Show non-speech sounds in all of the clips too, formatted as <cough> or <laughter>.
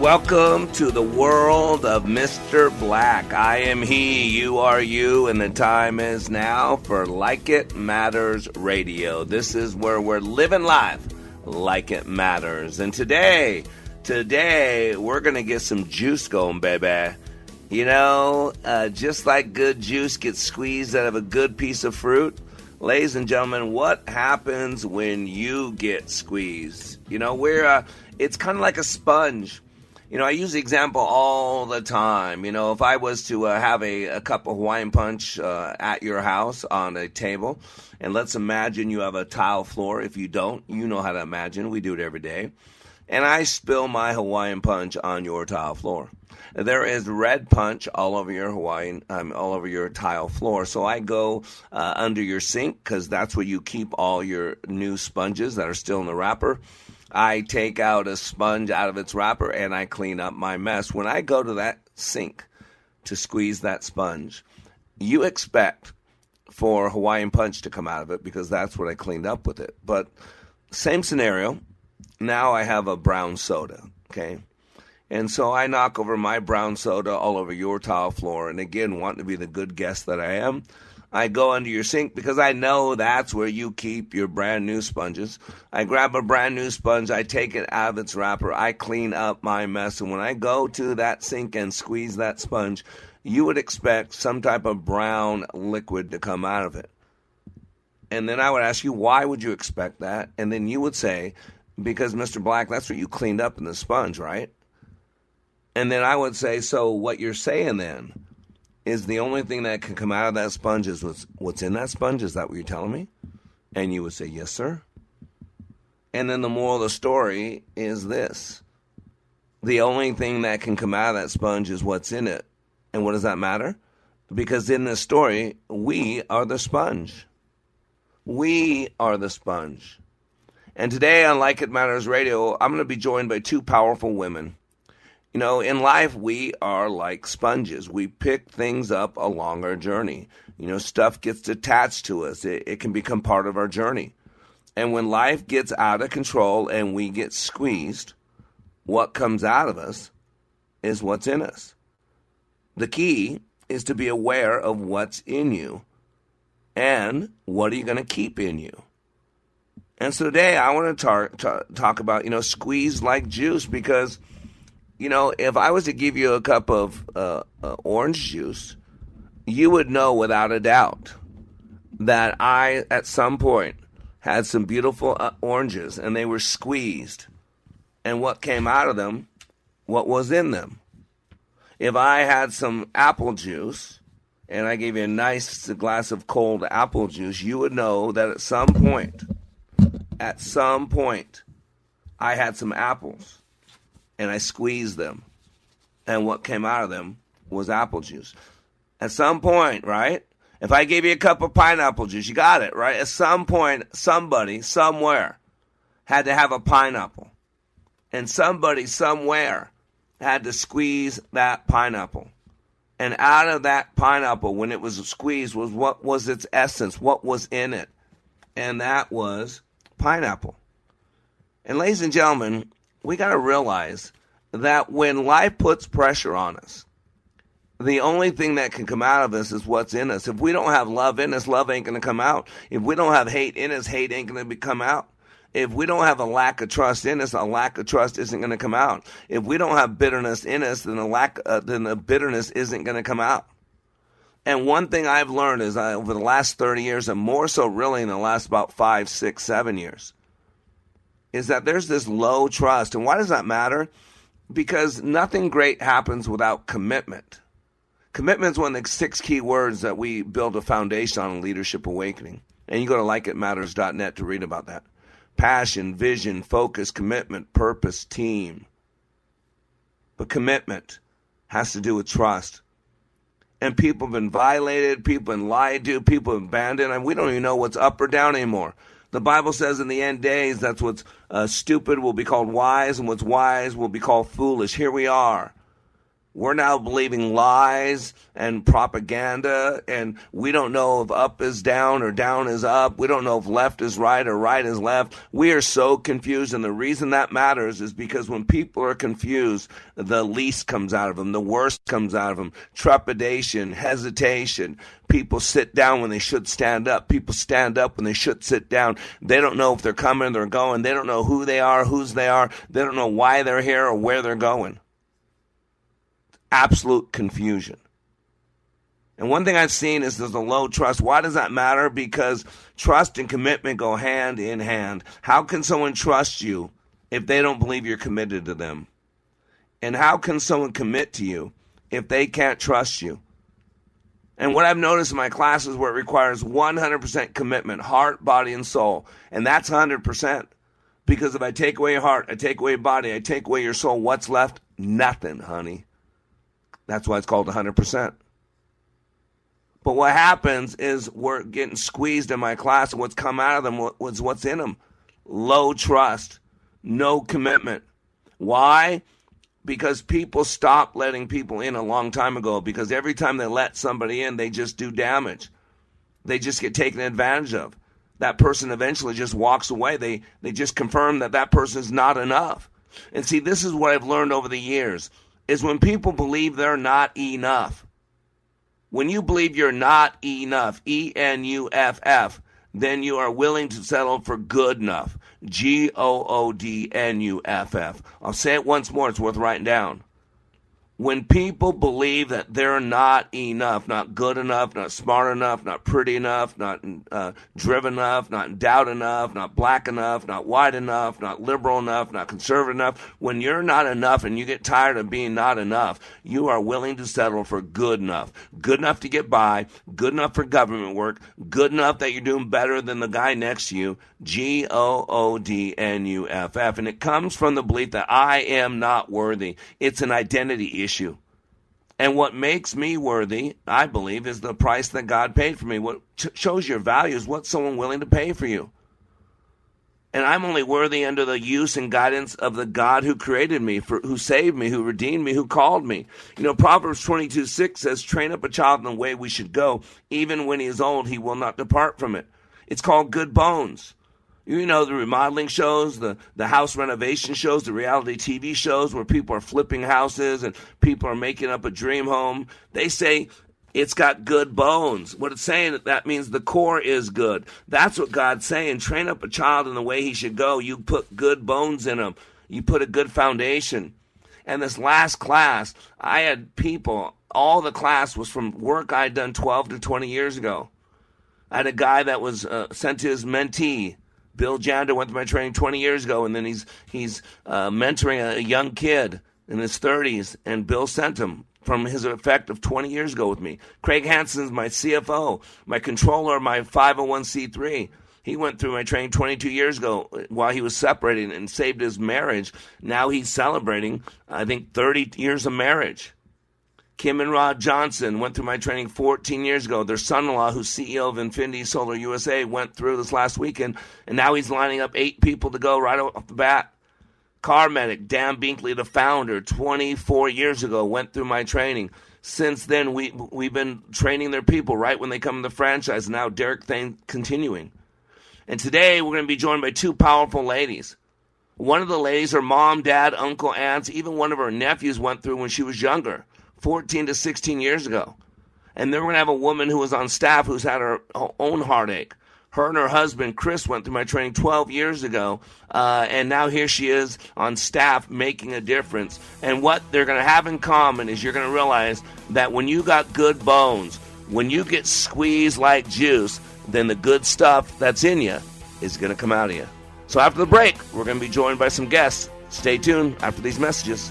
Welcome to the world of Mr. Black. I am he, you are you, and the time is now for Like It Matters Radio. This is where we're living life like it matters. And today, today, we're going to get some juice going, baby. You know, uh, just like good juice gets squeezed out of a good piece of fruit, ladies and gentlemen, what happens when you get squeezed? You know, we're, uh, it's kind of like a sponge you know, I use the example all the time. You know, if I was to uh, have a, a, cup of Hawaiian punch uh, at your house on a table, and let's imagine you have a tile floor. If you don't, you know how to imagine. We do it every day. And I spill my Hawaiian punch on your tile floor. There is red punch all over your Hawaiian, um, all over your tile floor. So I go uh, under your sink because that's where you keep all your new sponges that are still in the wrapper. I take out a sponge out of its wrapper and I clean up my mess. When I go to that sink to squeeze that sponge, you expect for Hawaiian Punch to come out of it because that's what I cleaned up with it. But same scenario. Now I have a brown soda, okay? And so I knock over my brown soda all over your tile floor. And again, wanting to be the good guest that I am, I go under your sink because I know that's where you keep your brand new sponges. I grab a brand new sponge, I take it out of its wrapper, I clean up my mess, and when I go to that sink and squeeze that sponge, you would expect some type of brown liquid to come out of it. And then I would ask you, why would you expect that? And then you would say, because Mr. Black, that's what you cleaned up in the sponge, right? And then I would say, so what you're saying then is the only thing that can come out of that sponge is what's, what's in that sponge? Is that what you're telling me? And you would say, Yes, sir. And then the moral of the story is this the only thing that can come out of that sponge is what's in it. And what does that matter? Because in this story, we are the sponge. We are the sponge. And today on Like It Matters Radio, I'm going to be joined by two powerful women. You know, in life, we are like sponges. We pick things up along our journey. You know, stuff gets attached to us, it, it, can become part of our journey. And when life gets out of control and we get squeezed, what comes out of us is what's in us. The key is to be aware of what's in you and what are you going to keep in you. And so today I want to tar- talk about, you know, squeeze like juice because – you know, if I was to give you a cup of uh, uh, orange juice, you would know without a doubt that I, at some point, had some beautiful uh, oranges and they were squeezed. And what came out of them, what was in them. If I had some apple juice and I gave you a nice glass of cold apple juice, you would know that at some point, at some point, I had some apples and I squeezed them. And what came out of them was apple juice. At some point, right? If I gave you a cup of pineapple juice, you got it, right? At some point, somebody, somewhere, had to have a pineapple. And somebody, somewhere, had to squeeze that pineapple. And out of that pineapple, when it was squeezed, was what was its essence, what was in it. And that was pineapple. And ladies and gentlemen, we got to realize that when life puts pressure on us, the only thing that can come out of us is what's in us. If we don't have love in us, love ain't going to come out. If we don't have hate in us, hate ain't going to come out. If we don't have a lack of trust in us, a lack of trust isn't going to come out. If we don't have bitterness in us, then the lack, uh, then the bitterness isn't going to come out. And one thing I've learned is I, over the last 30 years, and more so really in the last about five, six, seven years, is that there's this low trust. And why does that matter? Because nothing great happens without commitment. Commitment is one of the six key words that we build a foundation on in Leadership Awakening. And you go to likeitmatters.net to read about that. Passion, vision, focus, commitment, purpose, team. But commitment has to do with trust. And people have been violated, people have been lied to, people have abandoned, and we don't even know what's up or down anymore. The Bible says in the end days, that's what's uh, stupid will be called wise, and what's wise will be called foolish. Here we are. We're now believing lies and propaganda, and we don't know if up is down or down is up. We don't know if left is right or right is left. We are so confused, and the reason that matters is because when people are confused, the least comes out of them, the worst comes out of them. Trepidation, hesitation. People sit down when they should stand up. People stand up when they should sit down. They don't know if they're coming or going. They don't know who they are, whose they are. They don't know why they're here or where they're going absolute confusion. And one thing I've seen is there's a low trust. Why does that matter? Because trust and commitment go hand in hand. How can someone trust you if they don't believe you're committed to them? And how can someone commit to you if they can't trust you? And what I've noticed in my classes where it requires 100% commitment, heart, body, and soul, and that's 100%. Because if I take away your heart, I take away your body, I take away your soul, what's left? Nothing, honey. That's why it's called 100%. But what happens is we're getting squeezed in my class, and what's come out of them was what's in them low trust, no commitment. Why? Because people stopped letting people in a long time ago, because every time they let somebody in, they just do damage. They just get taken advantage of. That person eventually just walks away. They, they just confirm that that person is not enough. And see, this is what I've learned over the years is when people believe they're not enough. When you believe you're not enough, E N U F F, then you are willing to settle for good enough. G O O D N U F F. I'll say it once more, it's worth writing down when people believe that they're not enough, not good enough, not smart enough, not pretty enough, not uh, driven enough, not endowed enough, not black enough, not white enough, not liberal enough, not conservative enough, when you're not enough and you get tired of being not enough, you are willing to settle for good enough. Good enough to get by, good enough for government work, good enough that you're doing better than the guy next to you. G O O D N U F F. And it comes from the belief that I am not worthy. It's an identity issue. And what makes me worthy, I believe, is the price that God paid for me. What shows your value is what someone willing to pay for you. And I'm only worthy under the use and guidance of the God who created me, for, who saved me, who redeemed me, who called me. You know, Proverbs 22 6 says, Train up a child in the way we should go. Even when he is old, he will not depart from it. It's called good bones. You know, the remodeling shows, the, the house renovation shows, the reality TV shows where people are flipping houses and people are making up a dream home. They say it's got good bones. What it's saying that that means the core is good. That's what God's saying. Train up a child in the way he should go. You put good bones in him. You put a good foundation. And this last class, I had people. All the class was from work I'd done 12 to 20 years ago. I had a guy that was uh, sent to his mentee Bill Janda went through my training 20 years ago, and then he's he's uh, mentoring a, a young kid in his 30s, and Bill sent him from his effect of 20 years ago with me. Craig Hansen's my CFO, my controller, my 501c3. He went through my training 22 years ago while he was separating and saved his marriage. Now he's celebrating, I think, 30 years of marriage. Kim and Rod Johnson went through my training 14 years ago. Their son in law, who's CEO of Infinity Solar USA, went through this last weekend, and now he's lining up eight people to go right off the bat. Car Medic, Dan Binkley, the founder, 24 years ago, went through my training. Since then, we, we've been training their people right when they come to the franchise. Now, Derek Thane continuing. And today, we're going to be joined by two powerful ladies. One of the ladies, her mom, dad, uncle, aunts, even one of her nephews went through when she was younger. 14 to 16 years ago. And then we're going to have a woman who was on staff who's had her own heartache Her and her husband, Chris, went through my training 12 years ago, uh, and now here she is on staff making a difference. And what they're going to have in common is you're going to realize that when you got good bones, when you get squeezed like juice, then the good stuff that's in you is going to come out of you. So after the break, we're going to be joined by some guests. Stay tuned after these messages.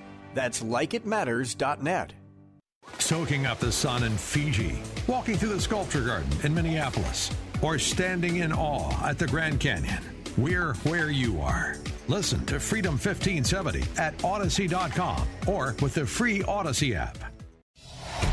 That's likeitmatters.net. Soaking up the sun in Fiji, walking through the sculpture garden in Minneapolis, or standing in awe at the Grand Canyon. We're where you are. Listen to Freedom 1570 at Audacy.com or with the free Audacy app.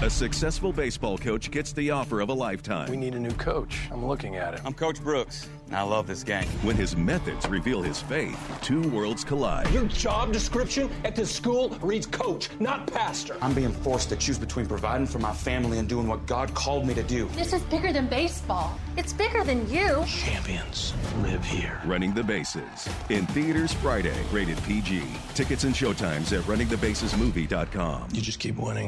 A successful baseball coach gets the offer of a lifetime. We need a new coach. I'm looking at it. I'm Coach Brooks. I love this game. When his methods reveal his faith, two worlds collide. Your job description at this school reads coach, not pastor. I'm being forced to choose between providing for my family and doing what God called me to do. This is bigger than baseball. It's bigger than you. Champions live here. Running the Bases. In theaters Friday, rated PG. Tickets and showtimes at runningthebasesmovie.com. You just keep winning.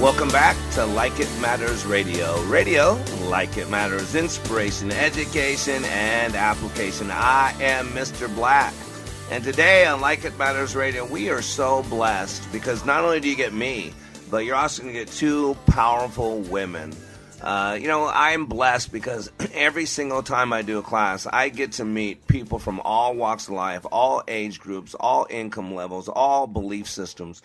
Welcome back to Like It Matters Radio. Radio, like it matters, inspiration, education, and application. I am Mr. Black. And today on Like It Matters Radio, we are so blessed because not only do you get me, but you're also going to get two powerful women. Uh, you know, I'm blessed because <clears throat> every single time I do a class, I get to meet people from all walks of life, all age groups, all income levels, all belief systems.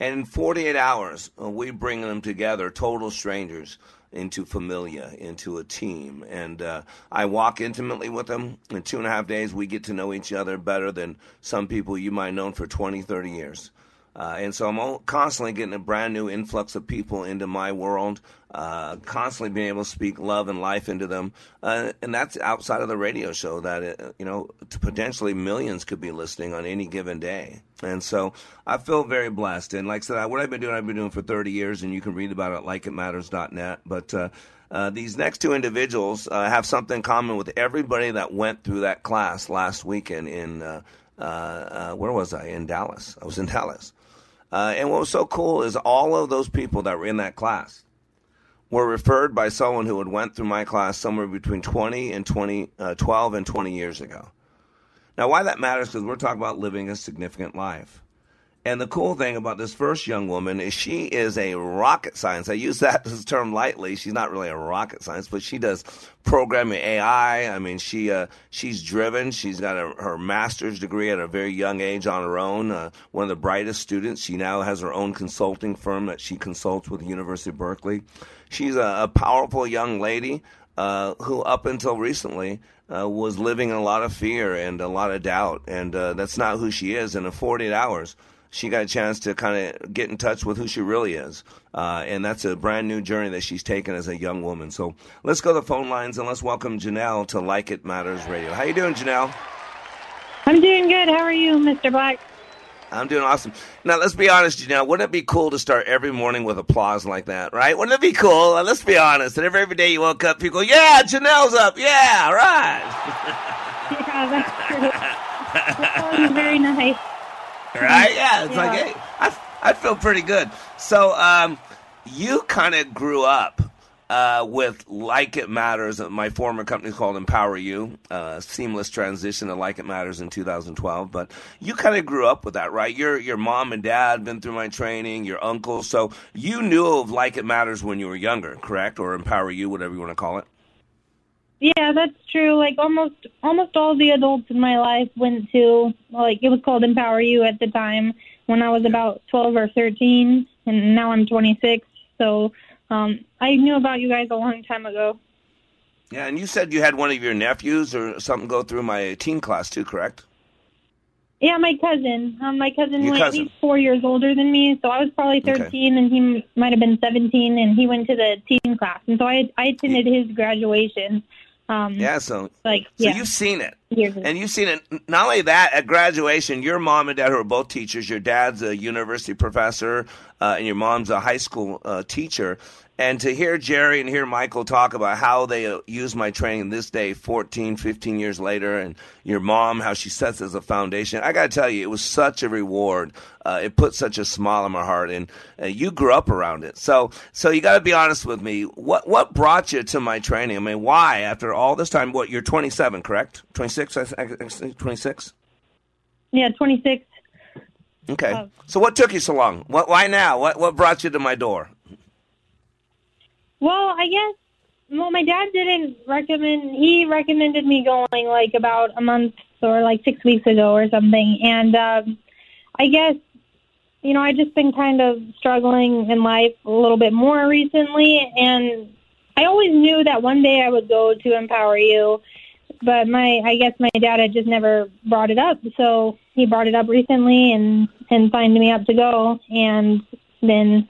And in 48 hours, uh, we bring them together, total strangers, into familia, into a team. And uh, I walk intimately with them. In two and a half days, we get to know each other better than some people you might have known for 20, 30 years. Uh, and so I'm constantly getting a brand new influx of people into my world, uh, constantly being able to speak love and life into them. Uh, and that's outside of the radio show that, it, you know, potentially millions could be listening on any given day. And so I feel very blessed. And like I said, what I've been doing, I've been doing for 30 years, and you can read about it at likeitmatters.net. But uh, uh, these next two individuals uh, have something in common with everybody that went through that class last weekend in, uh, uh, uh, where was I? In Dallas. I was in <laughs> Dallas. Uh, and what was so cool is all of those people that were in that class were referred by someone who had went through my class somewhere between 20 and 20, uh, 12 and 20 years ago. Now, why that matters because we're talking about living a significant life. And the cool thing about this first young woman is she is a rocket science. I use that <laughs> term lightly. She's not really a rocket science, but she does programming AI. I mean, she uh, she's driven. She's got a, her master's degree at a very young age on her own. Uh, one of the brightest students. She now has her own consulting firm that she consults with the University of Berkeley. She's a, a powerful young lady uh, who, up until recently, uh, was living in a lot of fear and a lot of doubt, and uh, that's not who she is. And in 48 hours she got a chance to kind of get in touch with who she really is. Uh, and that's a brand new journey that she's taken as a young woman. So let's go to the phone lines and let's welcome Janelle to Like It Matters Radio. How you doing, Janelle? I'm doing good. How are you, Mr. Black? I'm doing awesome. Now, let's be honest, Janelle. Wouldn't it be cool to start every morning with applause like that, right? Wouldn't it be cool? let's be honest. And every, every day you woke up, people go, yeah, Janelle's up. Yeah, right. <laughs> yeah, that's true. That's very <laughs> nice <laughs> right? Yeah, it's yeah. like, hey, I, I feel pretty good. So, um, you kind of grew up uh, with Like It Matters. My former company called Empower You. Uh, seamless transition to Like It Matters in 2012. But you kind of grew up with that, right? Your your mom and dad been through my training. Your uncle, so you knew of Like It Matters when you were younger, correct? Or Empower You, whatever you want to call it. Yeah, that's true. Like almost almost all the adults in my life went to like it was called Empower You at the time when I was about 12 or 13 and now I'm 26. So um I knew about you guys a long time ago. Yeah, and you said you had one of your nephews or something go through my teen class too, correct? Yeah, my cousin. Um, my cousin, was cousin. he's four years older than me, so I was probably 13 okay. and he might have been 17 and he went to the teen class. And so I, I attended his graduation. Um, yeah, so like so yeah. you've seen it, and you've seen it. Not only that, at graduation, your mom and dad who are both teachers. Your dad's a university professor, uh, and your mom's a high school uh, teacher. And to hear Jerry and hear Michael talk about how they uh, use my training this day, 14, 15 years later, and your mom, how she sets as a foundation, I got to tell you, it was such a reward. Uh, it put such a smile on my heart, and uh, you grew up around it. So, so you got to be honest with me. What what brought you to my training? I mean, why after all this time? What you're 27, correct? 26, 26. Yeah, 26. Okay. Uh, so what took you so long? What, why now? What what brought you to my door? Well, I guess. Well, my dad didn't recommend. He recommended me going like about a month or like six weeks ago or something, and um, I guess you know I just been kind of struggling in life a little bit more recently, and I always knew that one day I would go to Empower You, but my I guess my dad had just never brought it up, so he brought it up recently and and signed me up to go, and then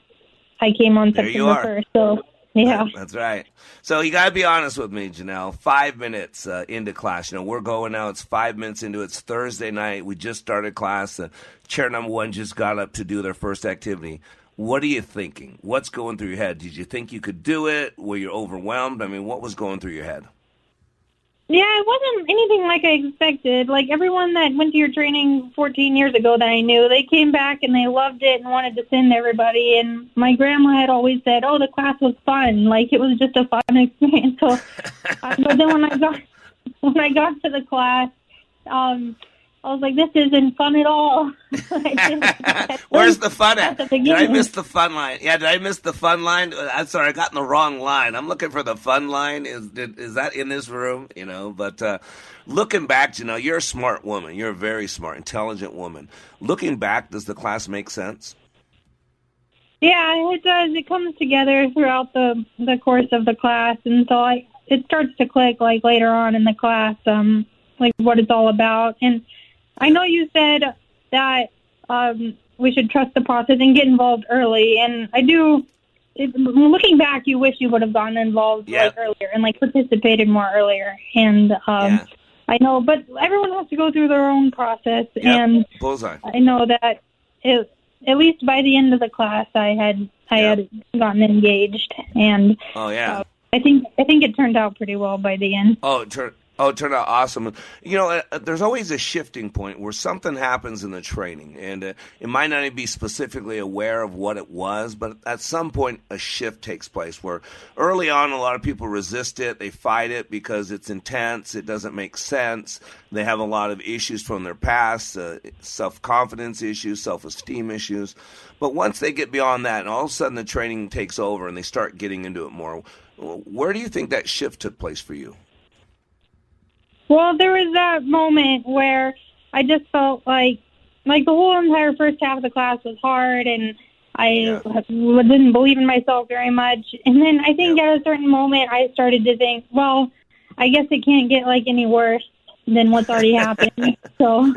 I came on there September first. So yeah. That's right. So you got to be honest with me, Janelle. Five minutes uh, into class. You know, we're going now. It's five minutes into it. It's Thursday night. We just started class. Uh, chair number one just got up to do their first activity. What are you thinking? What's going through your head? Did you think you could do it? Were you overwhelmed? I mean, what was going through your head? Yeah, it wasn't anything like I expected. Like everyone that went to your training 14 years ago that I knew, they came back and they loved it and wanted to send everybody. And my grandma had always said, "Oh, the class was fun. Like it was just a fun <laughs> experience." So, uh, but then when I got <laughs> when I got to the class, um, I was like, this isn't fun at all. <laughs> <laughs> Where's the fun at? at did I miss the fun line? Yeah, did I miss the fun line? Uh, I'm sorry, I got in the wrong line. I'm looking for the fun line. Is is that in this room? You know, but uh, looking back, you know, you're a smart woman. You're a very smart, intelligent woman. Looking back, does the class make sense? Yeah, it does. It comes together throughout the the course of the class, and so I it starts to click like later on in the class, um, like what it's all about, and I know you said that um, we should trust the process and get involved early, and I do. It, looking back, you wish you would have gotten involved like earlier and like participated more earlier. And um, yeah. I know, but everyone has to go through their own process. Yep. And Bullseye. I know that it, at least by the end of the class, I had I yep. had gotten engaged, and oh yeah, uh, I think I think it turned out pretty well by the end. Oh, it turned Oh, it turned out awesome. You know, uh, there's always a shifting point where something happens in the training, and uh, it might not even be specifically aware of what it was, but at some point, a shift takes place where early on, a lot of people resist it. They fight it because it's intense, it doesn't make sense. They have a lot of issues from their past uh, self confidence issues, self esteem issues. But once they get beyond that, and all of a sudden the training takes over and they start getting into it more, where do you think that shift took place for you? Well, there was that moment where I just felt like like the whole entire first half of the class was hard and I yeah. didn't believe in myself very much. And then I think yeah. at a certain moment I started to think, well, I guess it can't get like any worse than what's already <laughs> happened. so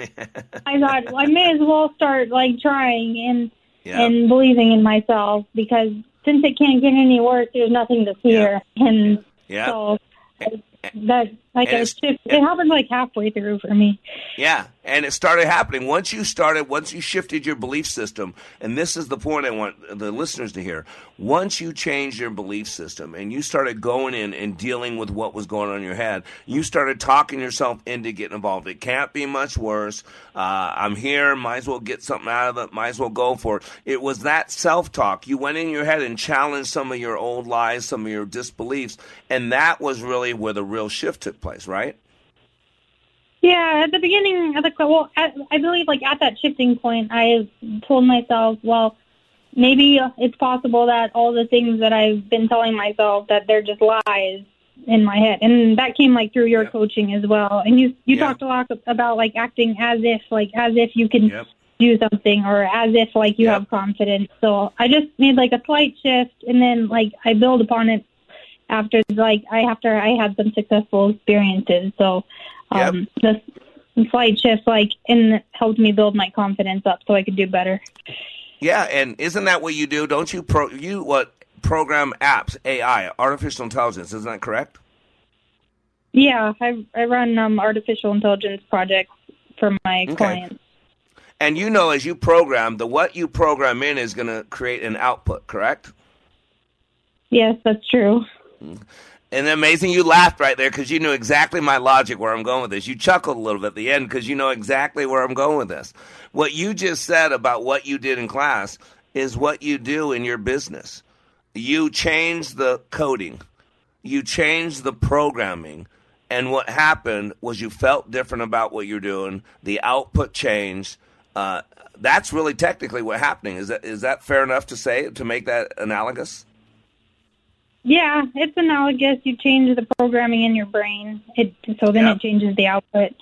I thought well, I may as well start like trying and yeah. and believing in myself because since it can't get any worse, there's nothing to fear. And so that like a shift. It happened like halfway through for me. Yeah, and it started happening once you started. Once you shifted your belief system, and this is the point I want the listeners to hear. Once you changed your belief system and you started going in and dealing with what was going on in your head, you started talking yourself into getting involved. It can't be much worse. Uh, I'm here. Might as well get something out of it. Might as well go for it. It was that self talk. You went in your head and challenged some of your old lies, some of your disbeliefs, and that was really where the real shift took place, right? Yeah, at the beginning of the well, at, I believe like at that shifting point, I told myself, well, maybe it's possible that all the things that I've been telling myself that they're just lies in my head, and that came like through your yep. coaching as well. And you you yep. talked a lot about like acting as if like as if you can yep. do something or as if like you have confidence. So I just made like a slight shift, and then like I build upon it after like I after I had some successful experiences. So um yep. the slight shift like and helped me build my confidence up so I could do better. Yeah, and isn't that what you do? Don't you pro you what program apps, AI, artificial intelligence, isn't that correct? Yeah, I I run um artificial intelligence projects for my okay. clients. And you know as you program, the what you program in is going to create an output, correct? Yes, that's true. And amazing, you laughed right there because you knew exactly my logic where I'm going with this. You chuckled a little bit at the end because you know exactly where I'm going with this. What you just said about what you did in class is what you do in your business. You change the coding, you change the programming, and what happened was you felt different about what you're doing. The output changed. Uh, that's really technically what happening. Is that is that fair enough to say to make that analogous? Yeah, it's analogous. You change the programming in your brain, it so then yep. it changes the output.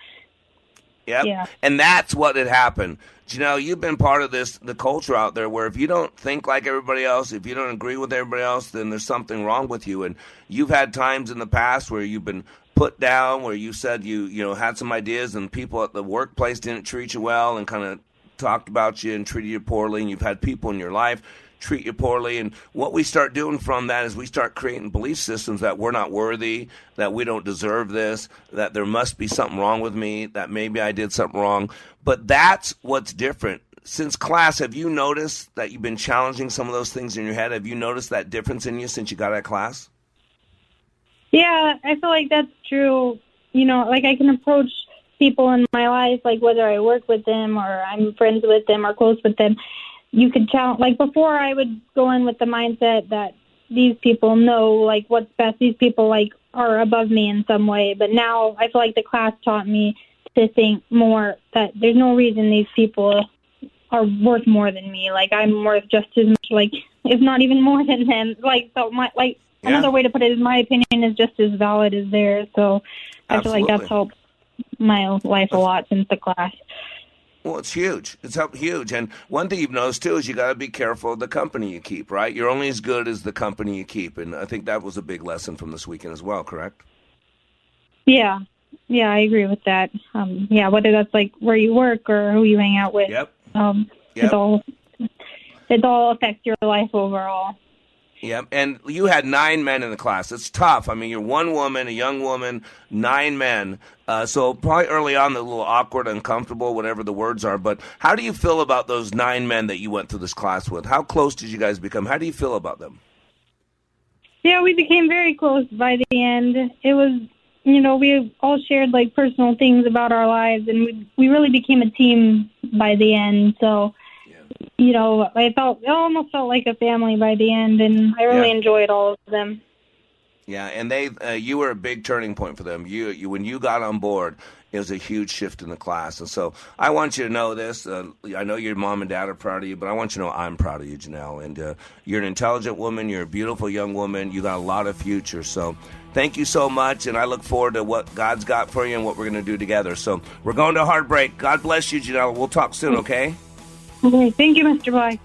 Yep. Yeah. And that's what had happened. You know, you've been part of this the culture out there where if you don't think like everybody else, if you don't agree with everybody else, then there's something wrong with you. And you've had times in the past where you've been put down, where you said you you know had some ideas and people at the workplace didn't treat you well and kind of talked about you and treated you poorly, and you've had people in your life treat you poorly. And what we start doing from that is we start creating belief systems that we're not worthy, that we don't deserve this, that there must be something wrong with me, that maybe I did something wrong. But that's what's different. Since class, have you noticed that you've been challenging some of those things in your head? Have you noticed that difference in you since you got out of class? Yeah, I feel like that's true. You know, like I can approach people in my life, like whether I work with them or I'm friends with them or close with them, you could tell like before I would go in with the mindset that these people know like what's best. These people like are above me in some way. But now I feel like the class taught me to think more that there's no reason these people are worth more than me. Like I'm worth just as much, like if not even more than them. Like so, my like yeah. another way to put it is my opinion is just as valid as theirs. So I Absolutely. feel like that's helped my life a lot since the class. Well, it's huge. It's up huge. And one thing you've noticed too is you got to be careful of the company you keep, right? You're only as good as the company you keep, and I think that was a big lesson from this weekend as well. Correct? Yeah, yeah, I agree with that. Um, yeah, whether that's like where you work or who you hang out with. Yep. Um, yep. It all it all affects your life overall. Yep. And you had nine men in the class. It's tough. I mean, you're one woman, a young woman, nine men. Uh, so probably early on, a little awkward, uncomfortable, whatever the words are. But how do you feel about those nine men that you went through this class with? How close did you guys become? How do you feel about them? Yeah, we became very close by the end. It was you know, we all shared like personal things about our lives, and we we really became a team by the end. So, you know, I felt it almost felt like a family by the end, and I really Yeah. enjoyed all of them. Yeah, and they uh, you were a big turning point for them. You you when you got on board, it was a huge shift in the class. And so I want you to know this. Uh, I know your mom and dad are proud of you, but I want you to know I'm proud of you, Janelle. And uh, you're an intelligent woman. You're a beautiful young woman. You got a lot of future. So thank you so much, and I look forward to what God's got for you and what we're going to do together. So we're going to heartbreak. God bless you, Janelle. We'll talk soon, okay? Okay, thank you, Mr. Boy.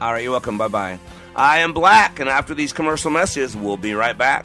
All right, you're welcome. Bye bye. I am Black, and after these commercial messages, we'll be right back.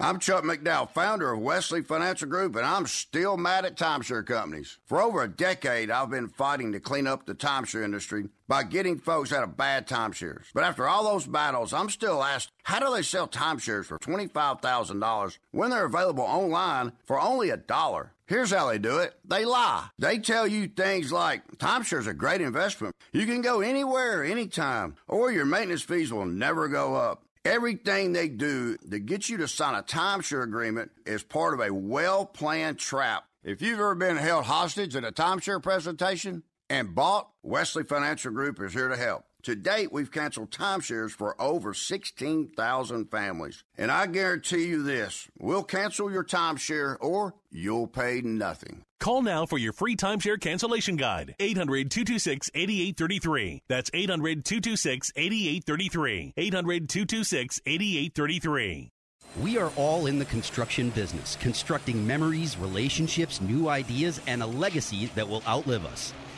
I'm Chuck McDowell, founder of Wesley Financial Group, and I'm still mad at timeshare companies. For over a decade, I've been fighting to clean up the timeshare industry by getting folks out of bad timeshares. But after all those battles, I'm still asked, how do they sell timeshares for $25,000 when they're available online for only a dollar? Here's how they do it. They lie. They tell you things like timeshares are a great investment. You can go anywhere, anytime, or your maintenance fees will never go up. Everything they do to get you to sign a timeshare agreement is part of a well planned trap. If you've ever been held hostage at a timeshare presentation and bought, Wesley Financial Group is here to help. To date, we've canceled timeshares for over 16,000 families. And I guarantee you this we'll cancel your timeshare or you'll pay nothing. Call now for your free timeshare cancellation guide. 800 226 8833. That's 800 226 8833. 800 226 8833. We are all in the construction business, constructing memories, relationships, new ideas, and a legacy that will outlive us.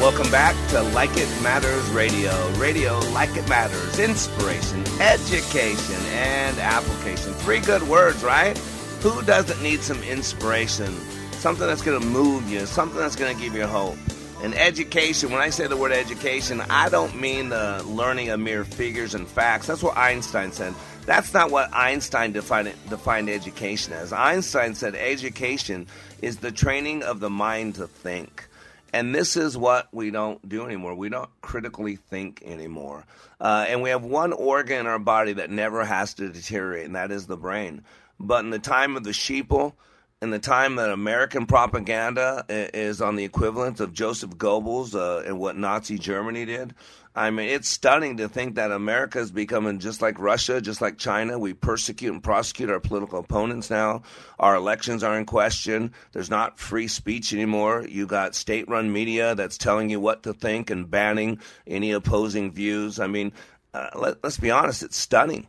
Welcome back to Like It Matters Radio. Radio like it matters. Inspiration, education, and application. Three good words, right? Who doesn't need some inspiration? Something that's going to move you, something that's going to give you hope. And education, when I say the word education, I don't mean the learning of mere figures and facts. That's what Einstein said. That's not what Einstein defined, defined education as. Einstein said education is the training of the mind to think. And this is what we don't do anymore. We don't critically think anymore. Uh, and we have one organ in our body that never has to deteriorate, and that is the brain. But in the time of the sheeple, in the time that American propaganda is on the equivalent of Joseph Goebbels uh, and what Nazi Germany did. I mean, it's stunning to think that America is becoming just like Russia, just like China. We persecute and prosecute our political opponents now. Our elections are in question. There's not free speech anymore. You got state run media that's telling you what to think and banning any opposing views. I mean, uh, let, let's be honest, it's stunning.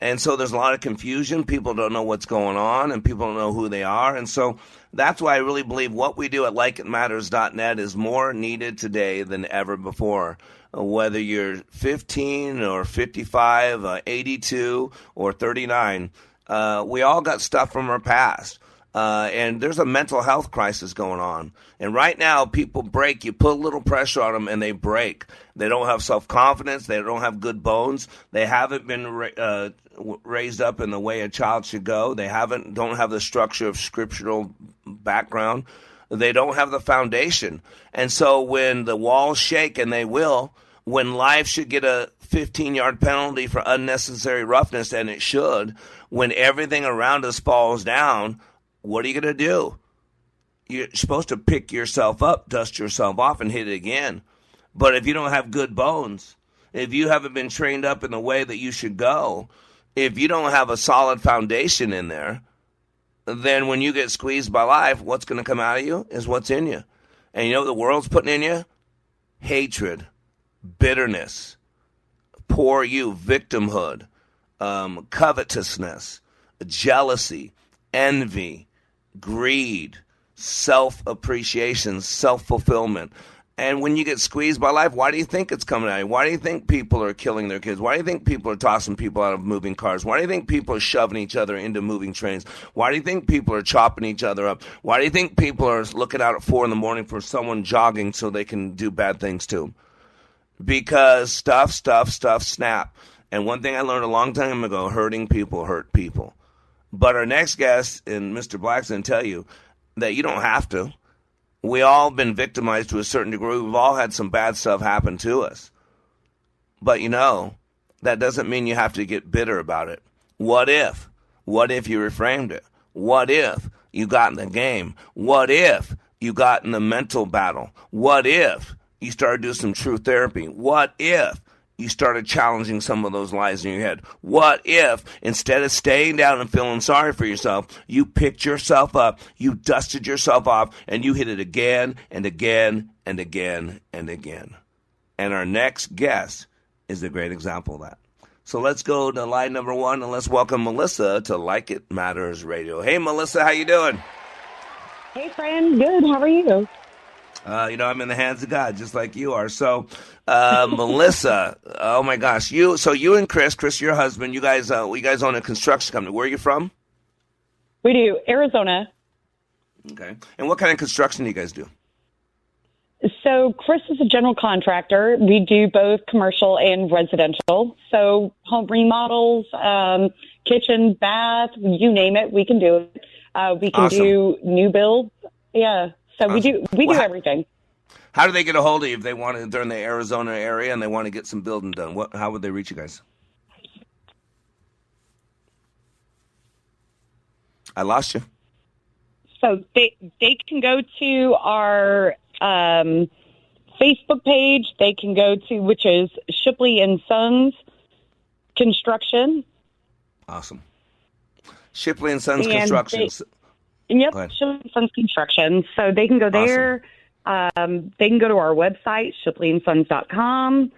And so there's a lot of confusion. People don't know what's going on and people don't know who they are. And so that's why I really believe what we do at likeitmatters.net is more needed today than ever before. Uh, Whether you're 15 or 55, uh, 82 or 39, uh, we all got stuff from our past. Uh, and there's a mental health crisis going on. And right now, people break. You put a little pressure on them, and they break. They don't have self confidence. They don't have good bones. They haven't been uh, raised up in the way a child should go. They haven't don't have the structure of scriptural background. They don't have the foundation. And so when the walls shake, and they will, when life should get a 15 yard penalty for unnecessary roughness, and it should, when everything around us falls down, what are you going to do? You're supposed to pick yourself up, dust yourself off, and hit it again. But if you don't have good bones, if you haven't been trained up in the way that you should go, if you don't have a solid foundation in there, then when you get squeezed by life, what's going to come out of you is what's in you. And you know what the world's putting in you? Hatred, bitterness, poor you, victimhood, um, covetousness, jealousy, envy, greed, self appreciation, self fulfillment. And when you get squeezed by life, why do you think it's coming at you? Why do you think people are killing their kids? Why do you think people are tossing people out of moving cars? Why do you think people are shoving each other into moving trains? Why do you think people are chopping each other up? Why do you think people are looking out at four in the morning for someone jogging so they can do bad things to them? Because stuff, stuff, stuff, snap. And one thing I learned a long time ago hurting people hurt people. But our next guest, and Mr. Black's going to tell you that you don't have to. We all been victimized to a certain degree. We've all had some bad stuff happen to us. But you know, that doesn't mean you have to get bitter about it. What if? What if you reframed it? What if you got in the game? What if you got in the mental battle? What if you started doing some true therapy? What if you started challenging some of those lies in your head? What if instead of staying down and feeling sorry for yourself, you picked yourself up, you dusted yourself off, and you hit it again and again and again and again? And our next guest is a great example of that. So let's go to line number one and let's welcome Melissa to Like It Matters Radio. Hey, Melissa, how you doing? Hey, friend. Good. How are you? Uh, you know, I'm in the hands of God, just like you are. So, uh, <laughs> Melissa, oh my gosh, you. So you and Chris, Chris, your husband, you guys, uh, you guys own a construction company. Where are you from? We do Arizona. Okay. And what kind of construction do you guys do? So Chris is a general contractor. We do both commercial and residential. So home remodels, um, kitchen, bath, you name it, we can do it. Uh, we can Awesome. do new builds. Yeah. So we do we do everything. How do they get a hold of you if they want to? They're in the Arizona area and they want to get some building done. What? How would they reach you guys? I lost you. So they they can go to our um, Facebook page. They can go to which is Shipley and Sons Construction. Awesome. Shipley and Sons And Constructions. Yep. Shipley Sons Construction. So they can go there. Um, they can go to our website, shipleyandsons.com.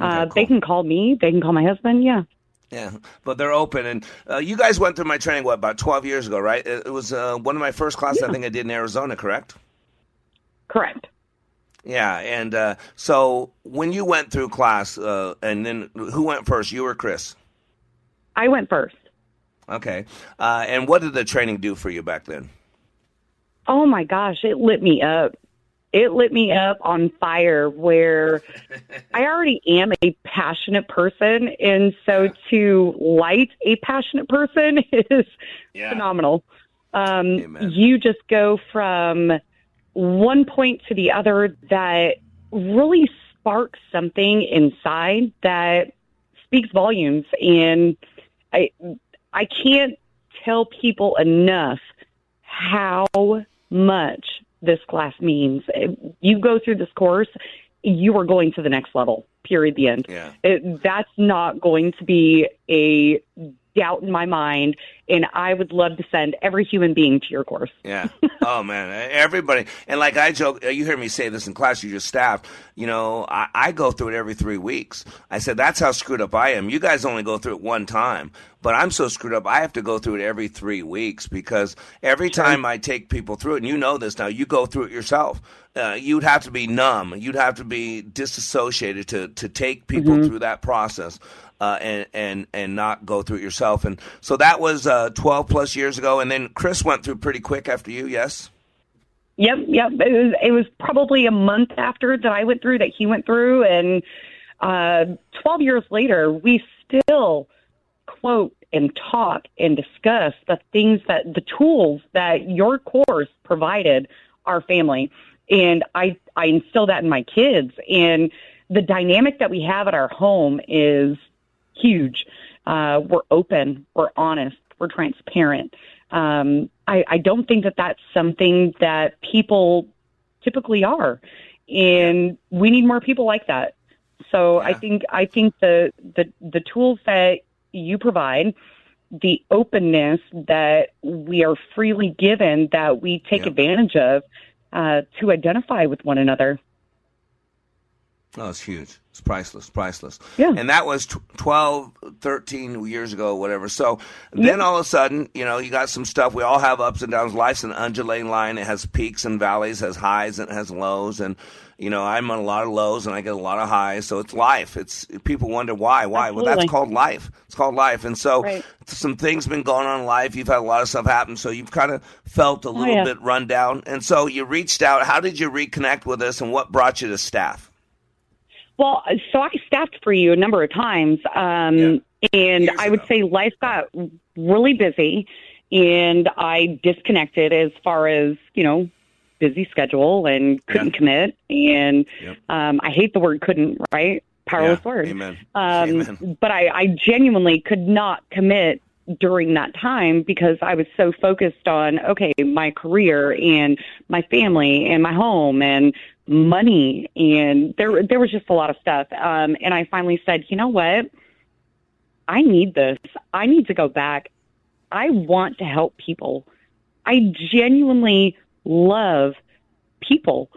Uh, They can call me. They can call my husband. Yeah. Yeah, but they're open. And uh, you guys went through my training what about twelve years ago, right? It, it was uh, one of my first classes I think I did in Arizona, correct? Correct. Yeah, and uh, so when you went through class, uh, and then who went first? You or Chris? I went first. Okay. Uh, and what did the training do for you back then? Oh my gosh, it lit me up. It lit me up on fire where <laughs> I already am a passionate person. And so to light a passionate person <laughs> is phenomenal. Um, you just go from one point to the other that really sparks something inside that speaks volumes. And I, I can't tell people enough how much this class means. You go through this course, you are going to the next level. Period. The end. Yeah. It, that's not going to be a doubt in my mind, and I would love to send every human being to your course. Yeah. <laughs> oh man, everybody. And like I joke, you hear me say this in class. You just staff. You know, I, I go through it every three weeks. I said that's how screwed up I am. You guys only go through it one time, but I'm so screwed up. I have to go through it every three weeks because every time I take people through it, and you know this now, you go through it yourself. Uh, you'd have to be numb. You'd have to be disassociated to to take people Mhm. through that process. Uh, and and and not go through it yourself, and so that was uh, twelve plus years ago, and then Chris went through pretty quick after you, yes. Yep, yep. It was, it was probably a month after that I went through that he went through, and uh, 12 years later, we still quote and talk and discuss the things that the tools that your course provided our family. And I, I instill that in my kids. And the dynamic that we have at our home is huge. Uh, we're open, we're honest, we're transparent. Um, I, I don't think that that's something that people typically are, and we need more people like that. So I think I think the the the tools that you provide, the openness that we are freely given, that we take advantage of, uh, to identify with one another. Oh, it's huge. It's priceless, priceless. Yeah. And that was tw 12, 13 years ago, whatever. So then all of a sudden, you know, you got some stuff. We all have ups and downs. Life's an undulating line. It has peaks and valleys, has highs and it has lows. And, you know, I'm on a lot of lows and I get a lot of highs. So it's life. It's people wonder why, why? Well, that's called life. It's called life. And so Right. some things been going on in life. You've had a lot of stuff happen. So you've kind of felt a oh, little yeah. bit run down. And so you reached out. How did you reconnect with us and what brought you to staff? Well, so I staffed for you a number of times, um, and I would say life got really busy, and I disconnected as far as you know, busy schedule and couldn't commit, and um, I hate the word couldn't, right? Powerless Yeah. word. Amen. Um, Amen. But I, I genuinely could not commit during that time because I was so focused on okay, my career and my family and my home and money and there there was just a lot of stuff. Um, and I finally said, you know what? I need this. I need to go back. I want to help people. I genuinely love people.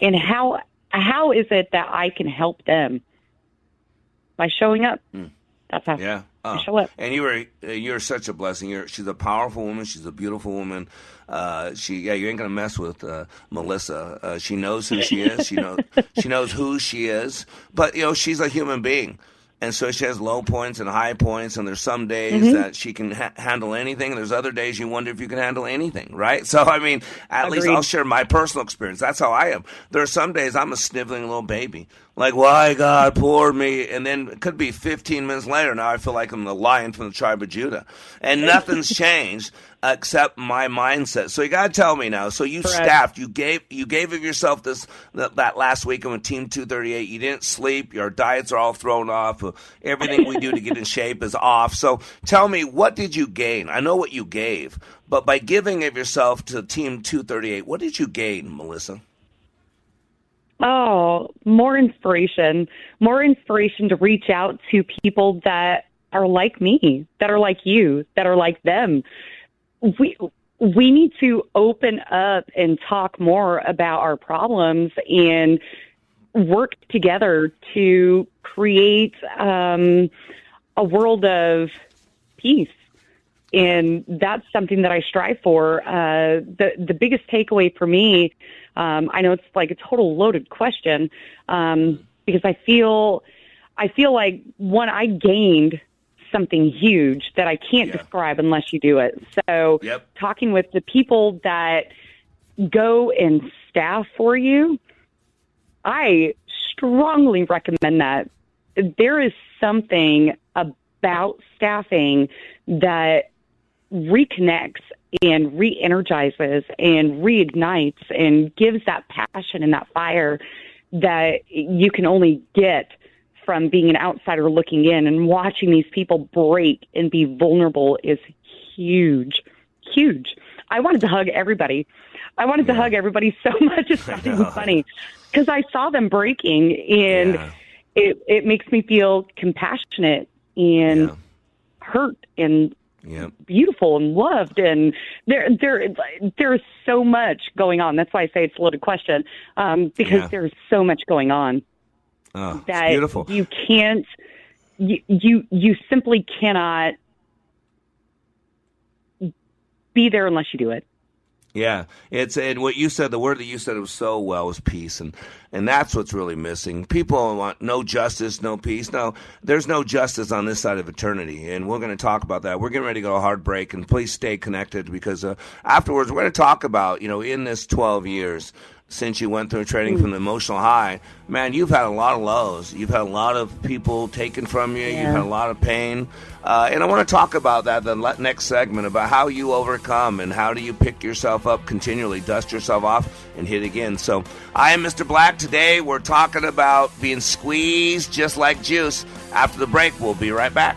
And how how is it that I can help them? By showing up. That's how Yeah. Oh. show up. And you were uh, you're such a blessing. You're she's a powerful woman. She's a beautiful woman. Uh, she yeah, you ain't gonna mess with uh, Melissa. Uh, she knows who she is. She knows <laughs> she knows who she is. But you know she's a human being. And so she has low points and high points, and there's some days Mhm. that she can ha- handle anything, and there's other days you wonder if you can handle anything, right? So, I mean, at least I'll share my personal experience. That's how I am. There are some days I'm a sniveling little baby. Like, why, God, poor me? And then it could be 15 minutes later, now I feel like I'm the lion from the tribe of Judah. And nothing's <laughs> changed except my mindset. So you got to tell me now. So you Correct. staffed, you gave you gave of yourself this that, that last weekend with Team 238. You didn't sleep. Your diets are all thrown off. Everything we do to get in <laughs> shape is off. So tell me, what did you gain? I know what you gave, but by giving of yourself to Team 238, what did you gain, Melissa? Oh, more inspiration. More inspiration to reach out to people that are like me, that are like you, that are like them. We we need to open up and talk more about our problems and work together to create um, a world of peace and that's something that I strive for. Uh, the the biggest takeaway for me, um, I know it's like a total loaded question, um, because I feel, I feel like one I gained something huge that I can't describe unless you do it. So, talking with the people that go and staff for you, I strongly recommend that. There is something about staffing that reconnects and re-energizes and reignites and gives that passion and that fire that you can only get from being an outsider looking in and watching these people break and be vulnerable is huge huge I wanted to hug everybody. I wanted to hug everybody so <laughs> much. It's not even funny because I saw them breaking, and Yeah. it it makes me feel compassionate and hurt and Yeah. beautiful and loved and there there there's so much going on that's why i say it's a loaded question um because Yeah. there's so much going on Oh, that beautiful. you can't you, you you simply cannot be there unless you do it Yeah, it's and what you said. The word that you said it was so well was peace, and and that's what's really missing. People want no justice, no peace. No, there's no justice on this side of eternity, and we're going to talk about that. We're getting ready to go to hard break, and please stay connected because uh, afterwards we're going to talk about you know in this 12 years since you went through training from the emotional high, man, you've had a lot of lows. You've had a lot of people taken from you. You've had a lot of pain. Uh, and I want to talk about that the next segment about how you overcome and how do you pick yourself up continually, dust yourself off, and hit again. So I am Mr. Black. Today we're talking about being squeezed just like juice. After the break, we'll be right back.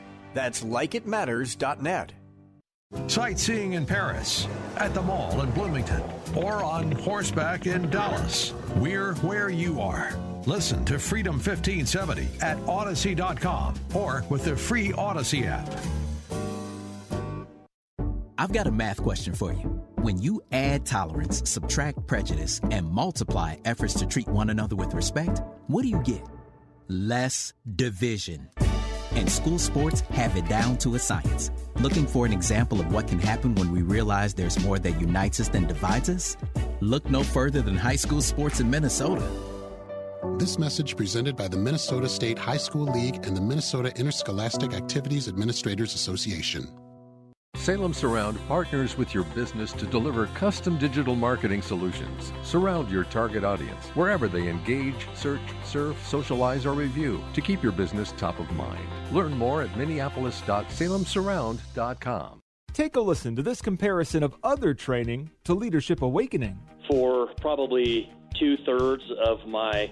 That's likeitmatters.net. Sightseeing in Paris, at the mall in Bloomington, or on horseback in Dallas. We're where you are. Listen to Freedom 1570 at Odyssey.com or with the free Odyssey app. I've got a math question for you. When you add tolerance, subtract prejudice, and multiply efforts to treat one another with respect, what do you get? Less division. And school sports have it down to a science. Looking for an example of what can happen when we realize there's more that unites us than divides us? Look no further than high school sports in Minnesota. This message presented by the Minnesota State High School League and the Minnesota Interscholastic Activities Administrators Association. Salem Surround partners with your business to deliver custom digital marketing solutions. Surround your target audience wherever they engage, search, surf, socialize, or review to keep your business top of mind. Learn more at minneapolis.salemsurround.com. Take a listen to this comparison of other training to Leadership Awakening. For probably two thirds of my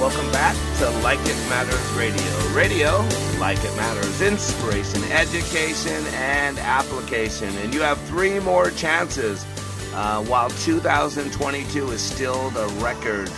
Welcome back to Like It Matters Radio. Radio, like it matters, inspiration, education, and application. And you have three more chances uh, while 2022 is still the record.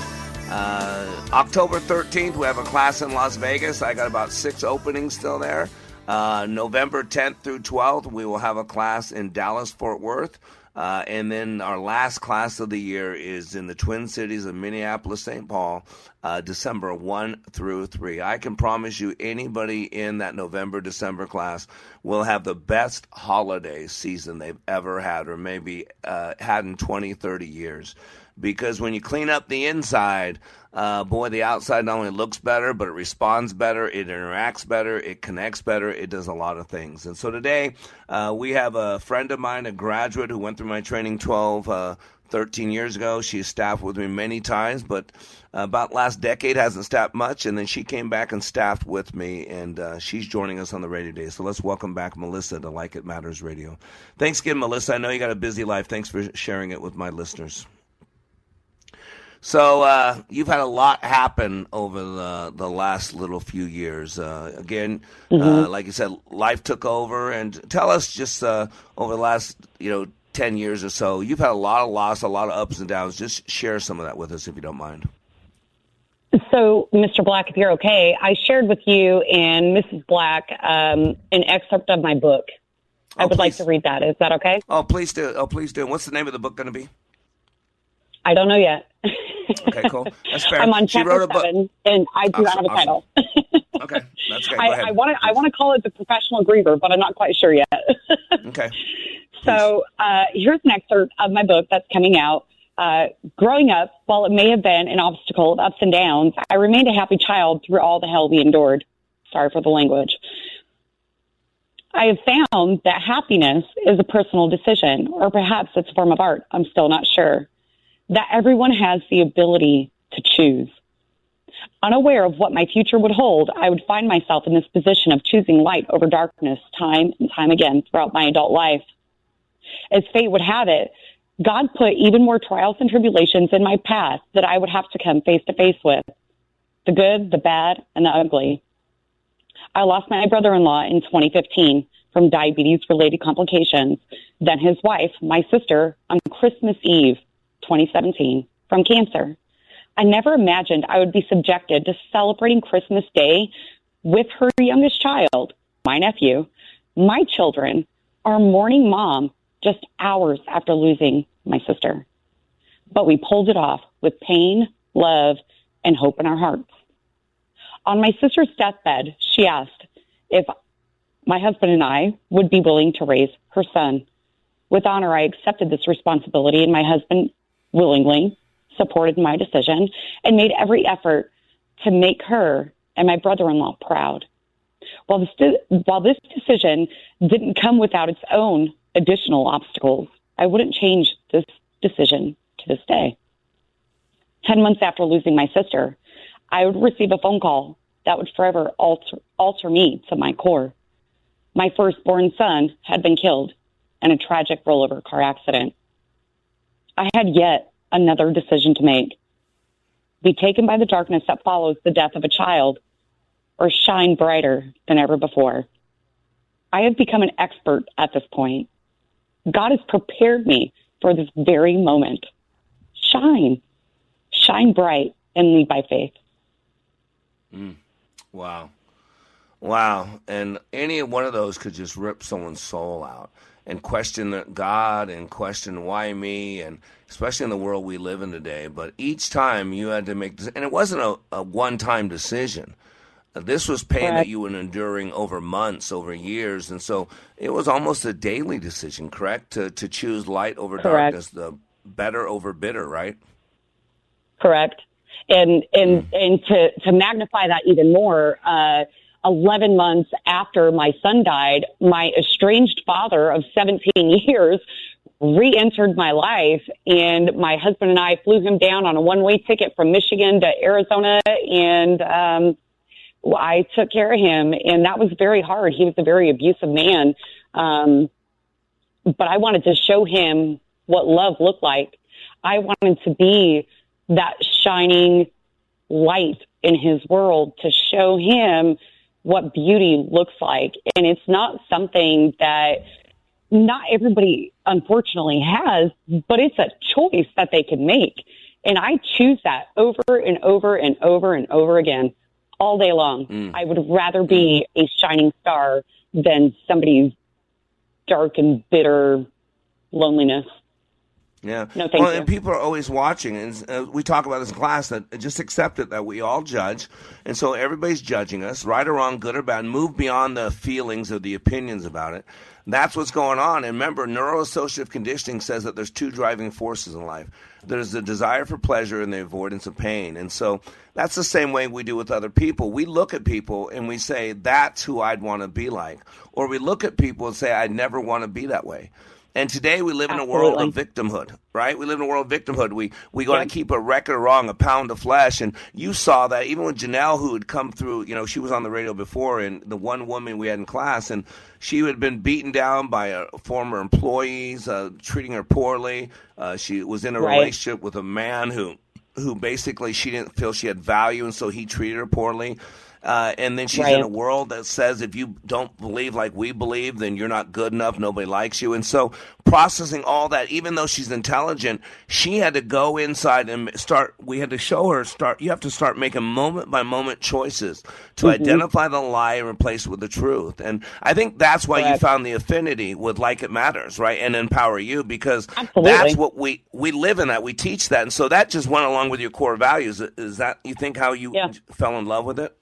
Uh, October 13th, we have a class in Las Vegas. I got about six openings still there. Uh, November 10th through 12th, we will have a class in Dallas, Fort Worth. Uh, and then our last class of the year is in the Twin Cities of Minneapolis, St. Paul, uh, December 1 through 3. I can promise you, anybody in that November, December class will have the best holiday season they've ever had, or maybe uh, had in 20, 30 years. Because when you clean up the inside, uh, boy, the outside not only looks better, but it responds better, it interacts better, it connects better, it does a lot of things. And so today, uh, we have a friend of mine, a graduate who went through my training 12, uh, 13 years ago. She staffed with me many times, but about last decade hasn't staffed much. And then she came back and staffed with me, and uh, she's joining us on the radio today. So let's welcome back Melissa to Like It Matters Radio. Thanks again, Melissa. I know you got a busy life. Thanks for sharing it with my listeners. So uh, you've had a lot happen over the the last little few years. Uh, again, mm-hmm. uh, like you said, life took over. And tell us just uh, over the last you know ten years or so, you've had a lot of loss, a lot of ups and downs. Just share some of that with us, if you don't mind. So, Mr. Black, if you're okay, I shared with you and Mrs. Black um, an excerpt of my book. I oh, would please. like to read that. Is that okay? Oh, please do. Oh, please do. What's the name of the book going to be? I don't know yet. okay, cool. That's fair. <laughs> I'm on chapter she a seven, and I do awesome, not have a awesome. title. <laughs> okay, that's great. I want to I want to call it the professional griever, but I'm not quite sure yet. <laughs> okay. So uh, here's an excerpt of my book that's coming out. Uh, growing up, while it may have been an obstacle of ups and downs, I remained a happy child through all the hell we endured. Sorry for the language. I have found that happiness is a personal decision, or perhaps it's a form of art. I'm still not sure that everyone has the ability to choose. Unaware of what my future would hold, I would find myself in this position of choosing light over darkness time and time again throughout my adult life. As fate would have it, God put even more trials and tribulations in my path that I would have to come face to face with the good, the bad, and the ugly. I lost my brother in law in 2015 from diabetes related complications, then his wife, my sister, on Christmas Eve 2017 from cancer. I never imagined I would be subjected to celebrating Christmas Day with her youngest child, my nephew, my children, our mourning mom, just hours after losing my sister. But we pulled it off with pain, love, and hope in our hearts. On my sister's deathbed, she asked if my husband and I would be willing to raise her son. With honor, I accepted this responsibility, and my husband willingly supported my decision and made every effort to make her and my brother-in-law proud. While this, while this decision didn't come without its own additional obstacles, I wouldn't change this decision to this day. Ten months after losing my sister, I would receive a phone call that would forever alter, alter me to my core. My firstborn son had been killed in a tragic rollover car accident. I had yet another decision to make. Be taken by the darkness that follows the death of a child or shine brighter than ever before. I have become an expert at this point. God has prepared me for this very moment. Shine, shine bright and lead by faith. Mm. Wow. Wow. And any one of those could just rip someone's soul out and question God and question why me, and especially in the world we live in today. But each time you had to make, and it wasn't a, a one time decision. This was pain correct. that you were enduring over months, over years, and so it was almost a daily decision, correct? To to choose light over correct. darkness, the better over bitter, right? Correct. And and mm. and to to magnify that even more, uh, 11 months after my son died, my estranged father of 17 <laughs> years re-entered my life and my husband and I flew him down on a one-way ticket from Michigan to Arizona and um I took care of him and that was very hard. He was a very abusive man. Um but I wanted to show him what love looked like. I wanted to be that shining light in his world to show him what beauty looks like. And it's not something that not everybody unfortunately has, but it's a choice that they can make. And I choose that over and over and over and over again all day long. Mm. I would rather be a shining star than somebody's dark and bitter loneliness. Yeah. No, thank well, you. and people are always watching, and uh, we talk about this in class that just accept it that we all judge, and so everybody's judging us, right or wrong, good or bad. Move beyond the feelings or the opinions about it. That's what's going on. And remember, neuroassociative conditioning says that there's two driving forces in life. There's the desire for pleasure and the avoidance of pain. And so that's the same way we do with other people. We look at people and we say, that's who I'd want to be like. Or we look at people and say, I'd never want to be that way. And today we live in a world of victimhood, right? We live in a world of victimhood. We we going to keep a record wrong, a pound of flesh, and you saw that even with Janelle, who had come through. You know, she was on the radio before, and the one woman we had in class, and she had been beaten down by uh, former employees, uh, treating her poorly. Uh, she was in a Right. relationship with a man who who basically she didn't feel she had value, and so he treated her poorly. Uh, and then she's in a world that says if you don't believe like we believe, then you're not good enough. Nobody likes you. And so processing all that, even though she's intelligent, she had to go inside and start. We had to show her start. You have to start making moment by moment choices to Mhm. identify the lie and replace it with the truth. And I think that's why you found the affinity with like it matters, right? And empower you because Absolutely. that's what we we live in. That we teach that, and so that just went along with your core values. Is that you think how you fell in love with it?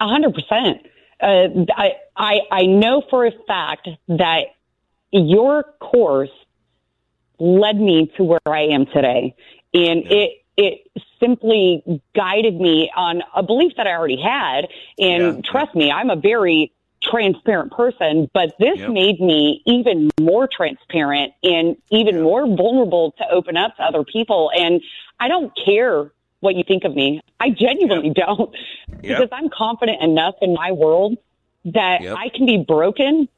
A hundred percent. Uh, I, I I know for a fact that your course led me to where I am today, and it it simply guided me on a belief that I already had. And trust me, I'm a very transparent person, but this Yep. made me even more transparent and even more vulnerable to open up to other people. And I don't care what you think of me. I genuinely don't because I'm confident enough in my world that Yep. I can be broken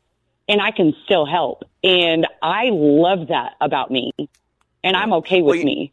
and I can still help. And I love that about me. And I'm okay with me.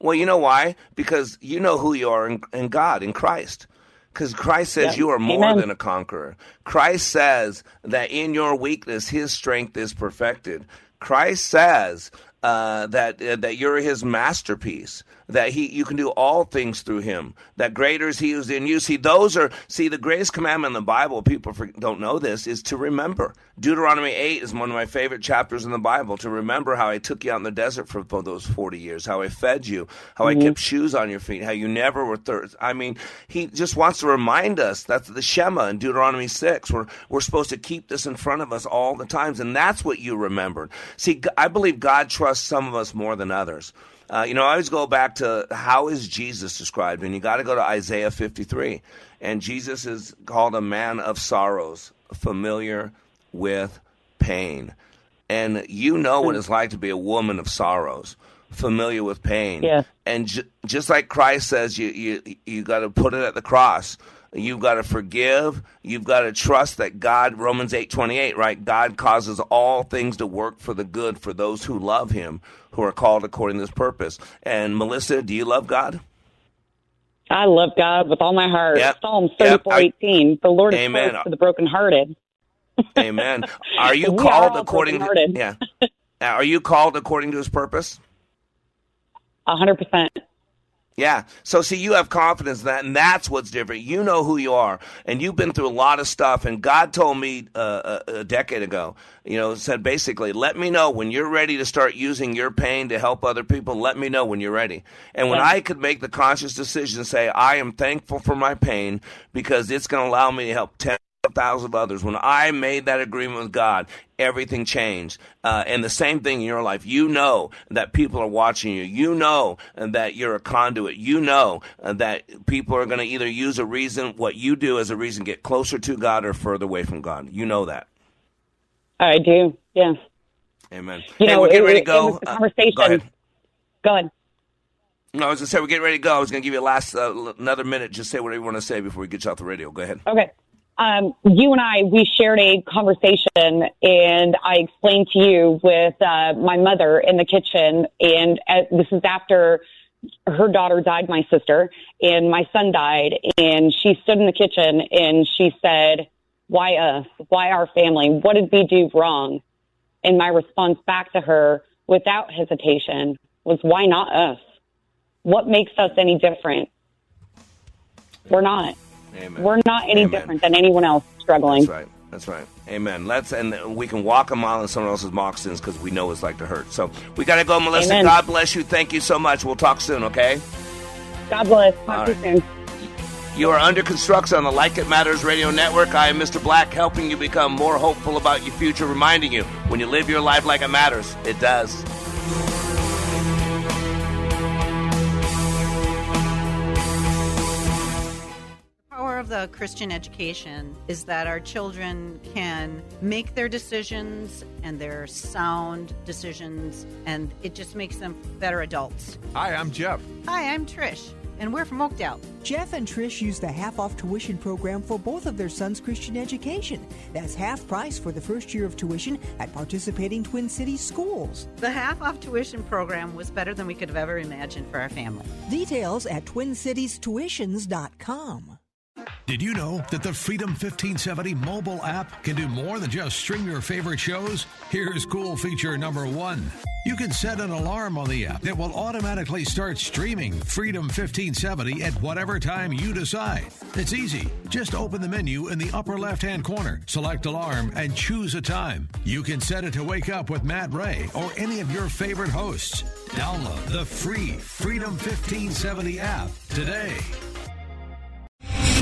Well, you know why? Because you know who you are in, in God, in Christ. Because Christ says you are more Amen. than a conqueror. Christ says that in your weakness, His strength is perfected. Christ says uh, that uh, that you're His masterpiece. That He you can do all things through Him. That greater is He who's in you. See, those are see the greatest commandment in the Bible. People don't know this is to remember. Deuteronomy eight is one of my favorite chapters in the Bible. To remember how I took you out in the desert for, for those forty years, how I fed you, how I Mhm. kept shoes on your feet, how you never were thirsty. I mean, he just wants to remind us that's the Shema in Deuteronomy 6. We're, we're supposed to keep this in front of us all the times, and that's what you remembered. See, i believe God trusts some of us more than others. Uh, you know, I always go back to how is Jesus described, and you got to go to Isaiah 53. And Jesus is called a man of sorrows, familiar with pain. And you know what it's like to be a woman of sorrows, familiar with pain. Yeah. And ju- just like Christ says, you you you got to put it at the cross. You've got to forgive. You've got to trust that God, Romans eight twenty eight, right? God causes all things to work for the good for those who love Him, who are called according to His purpose. And Melissa, do you love God? I love God with all my heart. Yep. Psalm Yep. thirty four eighteen. The Lord is Amen. close to the brokenhearted. Amen. <laughs> Are you We are called all according? To, yeah. Are you called according to His purpose? A hundred percent. Yeah. So see, you have confidence in that, and that's what's different. You know who you are, and you've been through a lot of stuff. And God told me uh, a, a decade ago, you know, said basically, let me know when you're ready to start using your pain to help other people. Let me know when you're ready. And when Yeah. I could make the conscious decision say, I am thankful for my pain because it's going to allow me to help ten thousand others. When I made that agreement with God, everything changed. Uh, and the same thing in your life. You know that people are watching you. You know that you're a conduit. You know uh, that people are going to either use a reason, what you do as a reason, get closer to God or further away from God. You know that. I do. Yeah. Amen. You hey, know, we're getting it- ready to go. Uh, conversation. go ahead. Go ahead. No, I was going to say, we're getting ready to go. I was going to give you a last, uh, another minute. Just say whatever you want to say before we get you off the radio. Go ahead. Okay. Um, you and I, we shared a conversation, and I explained to you with uh, my mother in the kitchen, and uh, this is after her daughter died, my sister, and my son died, and she stood in the kitchen and she said, "Why us? Why our family? What did we do wrong?" And my response back to her, without hesitation, was, "Why not us? What makes us any different? We're not." Amen. We're not any Amen. different than anyone else struggling. That's right. That's right. Amen. Let's and we can walk a mile in someone else's moccasins because we know it's like to hurt. So we got to go, Melissa. Amen. God bless you. Thank you so much. We'll talk soon. Okay. God bless. Talk you soon. You are under construction on the Like It Matters Radio Network. I am Mr. Black, helping you become more hopeful about your future, reminding you when you live your life like it matters, it does. Power of the Christian education is that our children can make their decisions and their sound decisions, and it just makes them better adults. Hi, I'm Jeff. Hi, I'm Trish, and we're from Oakdale. Jeff and Trish use the half off tuition program for both of their sons' Christian education. That's half price for the first year of tuition at participating Twin Cities schools. The half off tuition program was better than we could have ever imagined for our family. Details at twincitiestuitions.com. Did you know that the Freedom 1570 mobile app can do more than just stream your favorite shows? Here's cool feature number one. You can set an alarm on the app that will automatically start streaming Freedom 1570 at whatever time you decide. It's easy. Just open the menu in the upper left hand corner, select alarm, and choose a time. You can set it to wake up with Matt Ray or any of your favorite hosts. Download the free Freedom 1570 app today.